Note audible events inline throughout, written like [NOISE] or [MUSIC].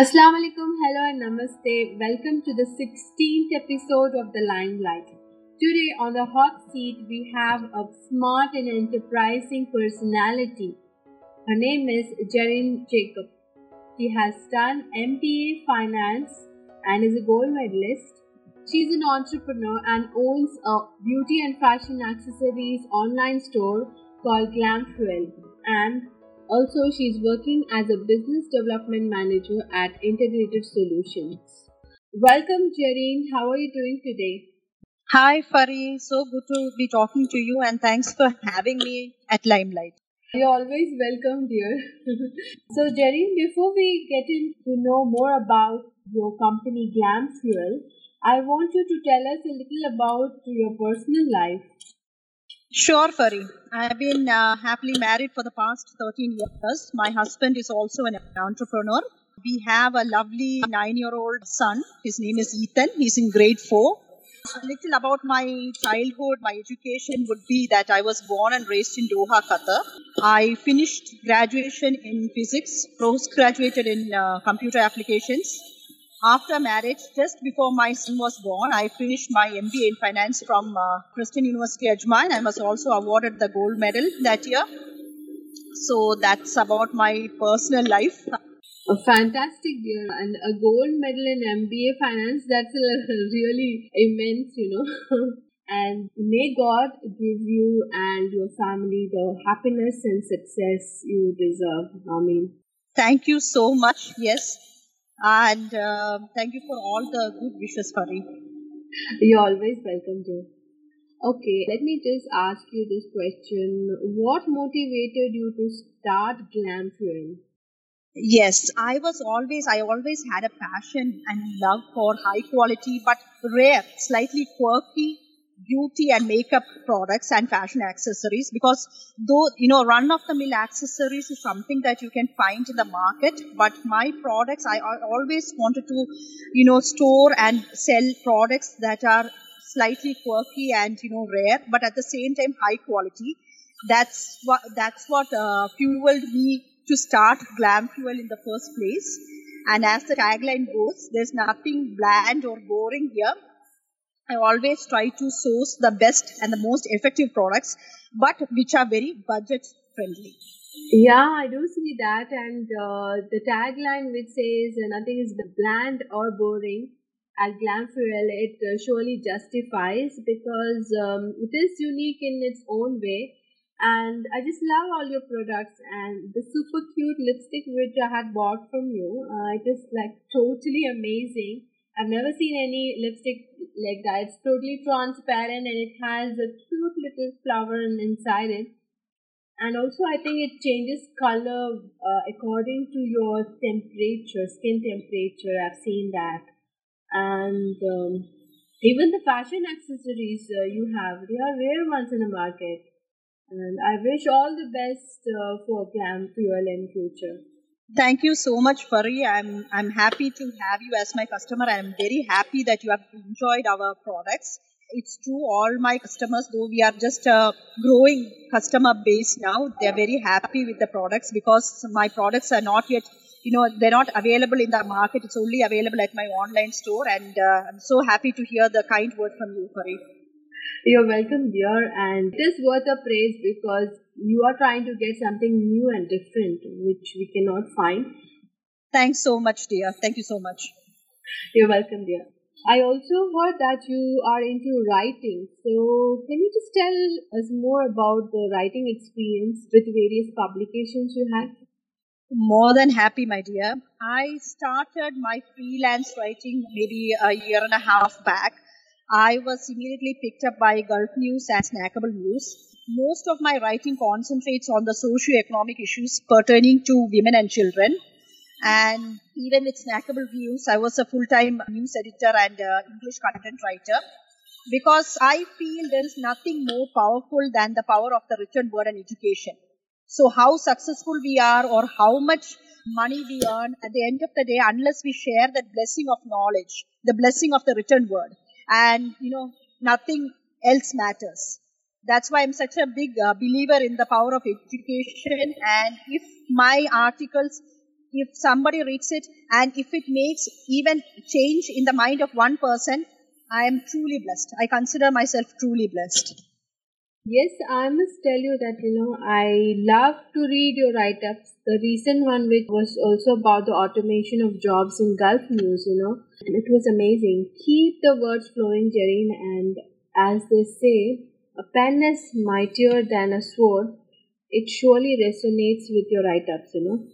Assalamu alaikum, hello and namaste. Welcome to the 16th episode of The Limelight. Today on the hot seat we have a smart and enterprising personality. Her name is Jerin Jacob. She has done MBA Finance and is a gold medalist. She's an entrepreneur and owns a beauty and fashion accessories online store called Glam Fuel. And also, she's working as a business development manager at Integrated Solutions. Welcome, Jerin. How are you doing today? Hi, Fari. So good to be talking to you, and thanks for having me at Limelight. You're always welcome, dear. [LAUGHS] so, Jerin, before we get in to know more about your company, Glam Fuel, I want you to tell us a little about your personal life. Sure, Fari. I've been uh, happily married for the past 13 years. My husband is also an entrepreneur. We have a lovely nine year old son. His name is Ethan. He's in grade four. A little about my childhood, my education would be that I was born and raised in Doha, Qatar. I finished graduation in physics, post graduated in uh, computer applications. After marriage, just before my son was born, I finished my MBA in finance from uh, Christian University Ajman and I was also awarded the gold medal that year. So that's about my personal life. A fantastic dear and a gold medal in MBA finance that's a, [LAUGHS] really immense you know. [LAUGHS] And may god give you and your family the happiness and success you deserve. I mean thank you so much. Yes and uh, thank you for all the good wishes Fari. you're always welcome dear okay let me just ask you this question. What motivated you to start glam fuel Yes, I was always, I always had a passion and love for high quality but rare, slightly quirky beauty and makeup products and fashion accessories because though, you know, run of the mill accessories is something that you can find in the market, but my products, I always wanted to, you know, store and sell products that are slightly quirky and, you know, rare, but at the same time high quality. That's what, that's what uh, fueled me to start Glam Fuel in the first place. And as the tagline goes, there's nothing bland or boring here. I always try to source the best and the most effective products, but which are very budget friendly. Yeah, I do see that. And uh, the tagline which says uh, nothing is bland or boring at Glam Fuel, it uh, surely justifies because um, it is unique in its own way and I just love all your products and the super cute lipstick which I had bought from you. Uh, it is like totally amazing. I've never seen any lipstick like that. It's totally transparent and it has a cute little flower inside it. And also, I think it changes color uh, according to your temperature, skin temperature. I've seen that. And um, even the fashion accessories uh, you have, they are rare ones in the market and I wish all the best uh, for Glam Fuel in future. Thank you so much, Fari. I'm I'm happy to have you as my customer. I'm very happy that you have enjoyed our products. It's true, all my customers, though we are just a growing customer base now, they're very happy with the products because my products are not yet, you know, they're not available in the market. It's only available at my online store, and uh, I'm so happy to hear the kind word from you, Fari. You're welcome, dear, and it is worth a praise because you are trying to get something new and different, which we cannot find. Thanks so much, dear. Thank you so much. You're welcome, dear. I also heard that you are into writing. So, can you just tell us more about the writing experience with various publications you had? More than happy, my dear. I started my freelance writing maybe a year and a half back I was immediately picked up by Gulf News and Snackable News. Most of my writing concentrates on the socio-economic issues pertaining to women and children. And even with Snackable News, I was a full-time news editor and uh, English content writer because I feel there is nothing more powerful than the power of the written word and education. So how successful we are or how much money we earn at the end of the day, unless we share that blessing of knowledge, the blessing of the written word, and you know nothing else matters That's why I'm such a big uh, believer in the power of education. And if my articles, if somebody reads it and if it makes even change in the mind of one person, I am truly blessed. I consider myself truly blessed. Yes, I must tell you that, you know, I love to read your write ups. The recent one, which was also about the automation of jobs in Gulf News, you know, it was amazing. Keep the words flowing, Jerin, and as they say, a pen is mightier than a sword. It surely resonates with your write ups, you know.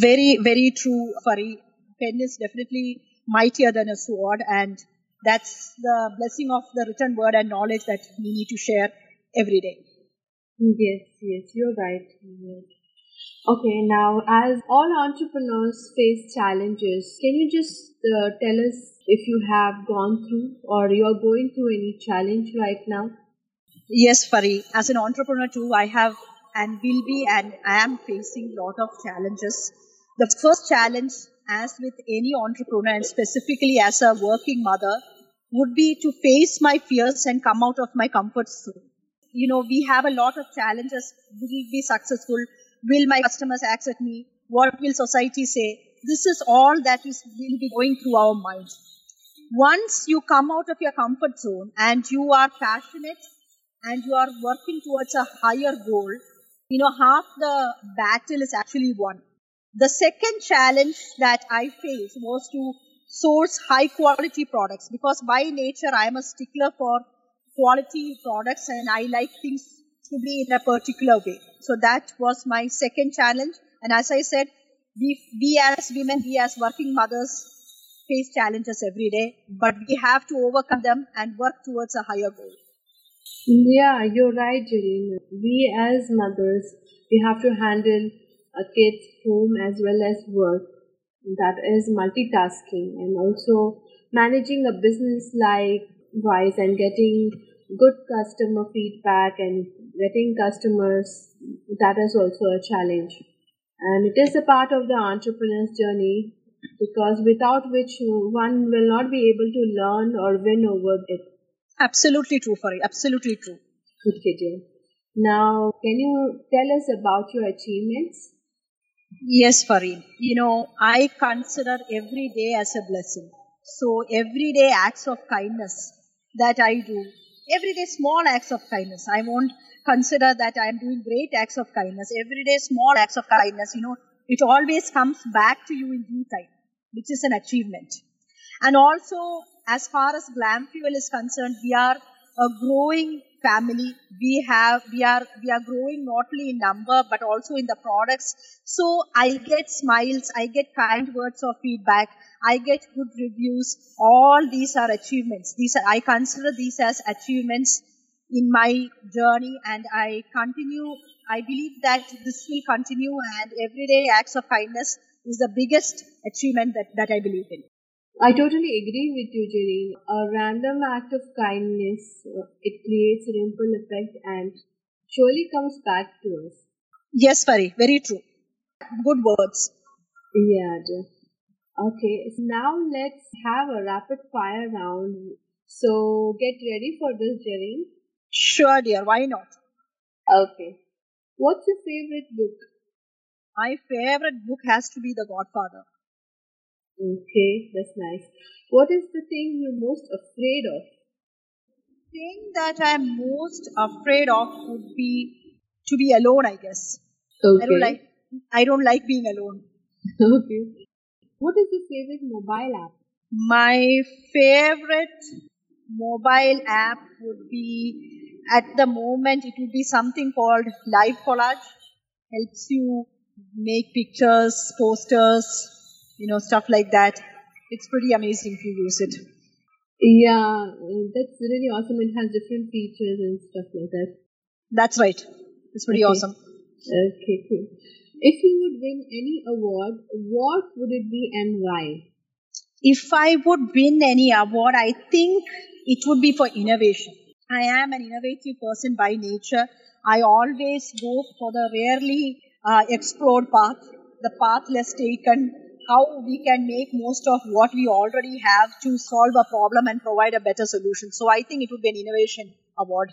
Very, very true, Fari. Pen is definitely mightier than a sword, and that's the blessing of the written word and knowledge that we need to share every day. Yes, yes, you're right. Yes. Okay, now as all entrepreneurs face challenges, can you just uh, tell us if you have gone through or you're going through any challenge right now? Yes, Fari. As an entrepreneur too, I have and will be and I am facing a lot of challenges. The first challenge as with any entrepreneur and specifically as a working mother would be to face my fears and come out of my comfort zone. You know, we have a lot of challenges. Will be successful? Will my customers accept me? What will society say? This is all that is will be going through our minds. Once you come out of your comfort zone and you are passionate and you are working towards a higher goal, you know, half the battle is actually won. The second challenge that I faced was to source high quality products because by nature I am a stickler for quality products and I like things to be in a particular way. So that was my second challenge. And as I said, we, we as women, we as working mothers face challenges every day, but we have to overcome them and work towards a higher goal. Yeah, you're right, Jerin. We as mothers, we have to handle a kid's home as well as work. That is multitasking and also managing a business like wise and getting good customer feedback and getting customers. That is also a challenge. And it is a part of the entrepreneur's journey because without which one will not be able to learn or win over it. Absolutely true, Fari. Absolutely true. Okay, dear. Now, can you tell us about your achievements? Yes, Farid. You know, I consider every day as a blessing. So, everyday acts of kindness that I do, everyday small acts of kindness. I won't consider that I am doing great acts of kindness. Everyday small acts of kindness, you know, it always comes back to you in due time, which is an achievement. And also, as far as Glam Fuel is concerned, we are a growing family. We have, we are, we are growing not only in number, but also in the products. So I get smiles, I get kind words of feedback, I get good reviews. All these are achievements. These are, I consider these as achievements in my journey and I continue, I believe that this will continue and everyday acts of kindness is the biggest achievement that, that I believe in. I totally agree with you, Jerry. A random act of kindness, uh, it creates a ripple effect and surely comes back to us. Yes, Pari, very true. Good words. Yeah, dear. Okay, so now let's have a rapid fire round. So get ready for this, Jerry. Sure, dear. Why not? Okay. What's your favorite book? My favorite book has to be The Godfather. Okay, that's nice. What is the thing you're most afraid of? The thing that I'm most afraid of would be to be alone, I guess. Okay. I don't like I don't like being alone. [LAUGHS] okay. What is your favorite mobile app? My favorite mobile app would be at the moment it would be something called Live Collage. Helps you make pictures, posters, you know, stuff like that. It's pretty amazing if you use it. Yeah, uh, that's really awesome. It has different features and stuff like that. That's right. It's pretty okay. awesome. Okay, cool. If you would win any award, what would it be and why? If I would win any award, I think it would be for innovation. I am an innovative person by nature. I always go for the rarely uh, explored path, the path less taken, how we can make most of what we already have to solve a problem and provide a better solution. So I think it would be an innovation award.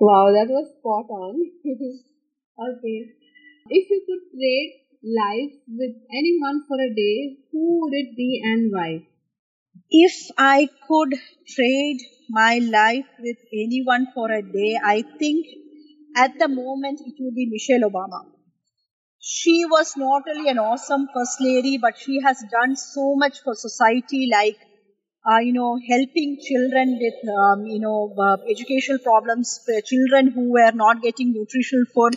Wow, that was spot on. [LAUGHS] okay. If you could trade life with anyone for a day, who would it be and why? If I could trade my life with anyone for a day, I think at the moment it would be Michelle Obama. She was not only an awesome first lady, but she has done so much for society, like uh, you know, helping children with, um, you know, uh, educational problems, children who were not getting nutritional food,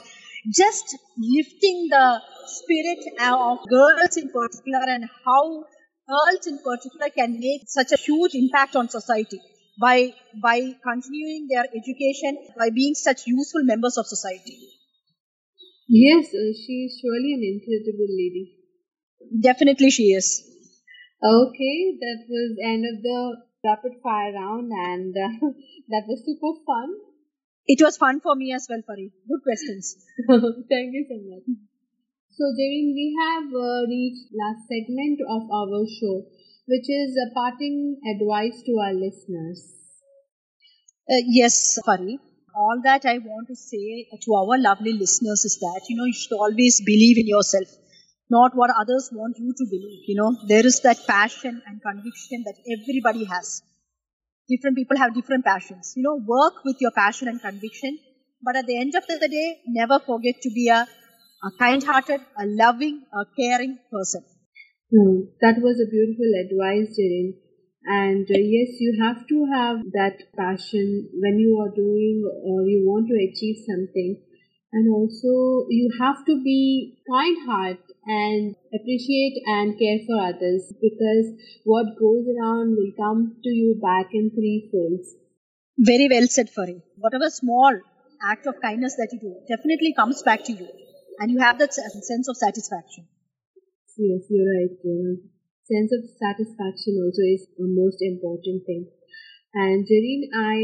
just lifting the spirit of girls in particular and how girls in particular can make such a huge impact on society by, by continuing their education, by being such useful members of society. Yes, uh, she is surely an incredible lady. Definitely she is. Okay, that was end of the rapid fire round, and uh, [LAUGHS] that was super fun. It was fun for me as well, Pari. Good questions. [LAUGHS] Thank you so much. So, Jerin, we have uh, reached last segment of our show, which is a parting advice to our listeners. Uh, yes, Pari. All that I want to say to our lovely listeners is that you know you should always believe in yourself not what others want you to believe. You know, there is that passion and conviction that everybody has. Different people have different passions. You know, work with your passion and conviction, but at the end of the day, never forget to be a, a kind-hearted, a loving, a caring person. Hmm. That was a beautiful advice, Jerin. And uh, yes, you have to have that passion when you are doing or you want to achieve something. And also, you have to be kind hearted and appreciate and care for others because what goes around will come to you back in three folds. Very well said, Fari. Whatever small act of kindness that you do definitely comes back to you and you have that sense of satisfaction. Yes, you're right. Sense of satisfaction also is the most important thing. And Jerin, I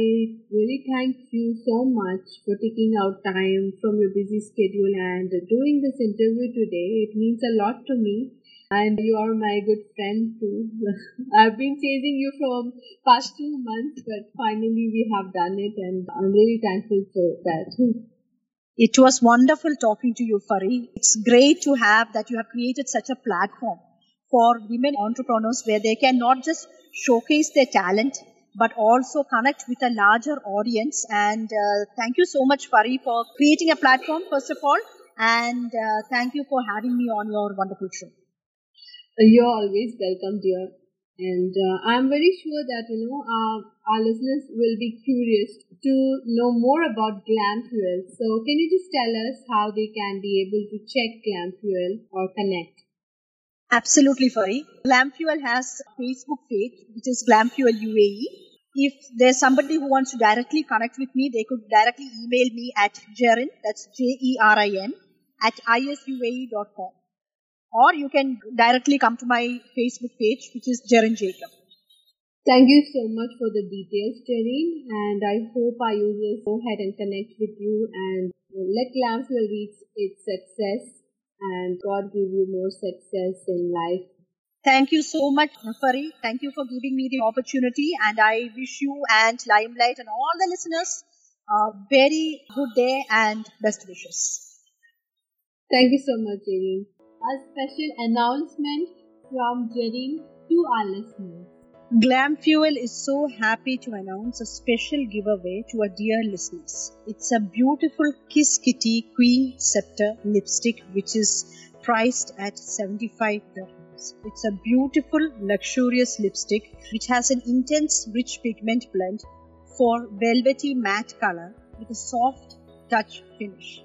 really thank you so much for taking out time from your busy schedule and doing this interview today. It means a lot to me. And you are my good friend too. [LAUGHS] I've been chasing you from past two months, but finally we have done it and I'm really thankful for that. It was wonderful talking to you, Fari. It's great to have that you have created such a platform for women entrepreneurs where they can not just showcase their talent, but also connect with a larger audience. And uh, thank you so much, Fari, for creating a platform, first of all. And uh, thank you for having me on your wonderful show. You're always welcome, dear. And uh, I'm very sure that, you know, our, our listeners will be curious to know more about Glam Fuel. So can you just tell us how they can be able to check Glam Fuel or connect? Absolutely, Fari. Glam Fuel has a Facebook page, which is Glam Fuel UAE if there's somebody who wants to directly connect with me, they could directly email me at Jerin, that's J-E-R-I-N, at isuae.com. Or you can directly come to my Facebook page, which is Jerin Jacob. Thank you so much for the details, Jerin, and I hope our users go ahead and connect with you and let Glamfuel reach its success and God give you more success in life Thank you so much, Fari. Thank you for giving me the opportunity, and I wish you and Limelight and all the listeners a very good day and best wishes. Thank you so much, Jerin. A special announcement from Jerin to our listeners. Glam Fuel is so happy to announce a special giveaway to our dear listeners. It's a beautiful Kiss Kitty Queen Scepter lipstick which is priced at 75 it's a beautiful, luxurious lipstick which has an intense, rich pigment blend for velvety matte color with a soft touch finish.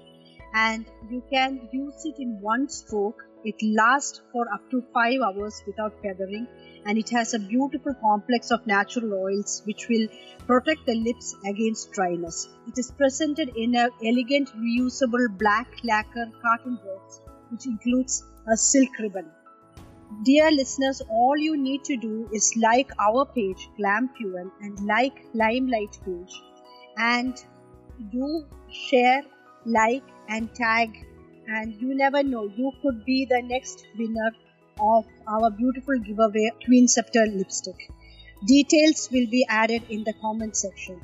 And you can use it in one stroke. It lasts for up to 5 hours without feathering and it has a beautiful complex of natural oils which will protect the lips against dryness. It is presented in an elegant reusable black lacquer carton box which includes a silk ribbon. Dear listeners, all you need to do is like our page, Glam Fuel, and like Limelight page, and do share, like, and tag. And you never know, you could be the next winner of our beautiful giveaway Queen Scepter lipstick. Details will be added in the comment section.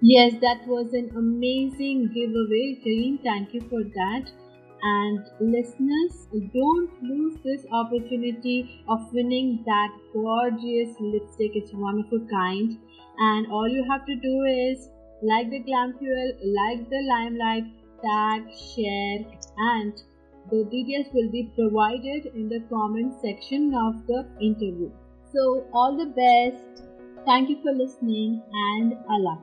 Yes, that was an amazing giveaway, Jane. Thank you for that. And listeners, don't lose this opportunity of winning that gorgeous lipstick. It's one of a kind. And all you have to do is like the Glam Fuel, like the Limelight, tag, share, and the details will be provided in the comment section of the interview. So, all the best. Thank you for listening, and Allah.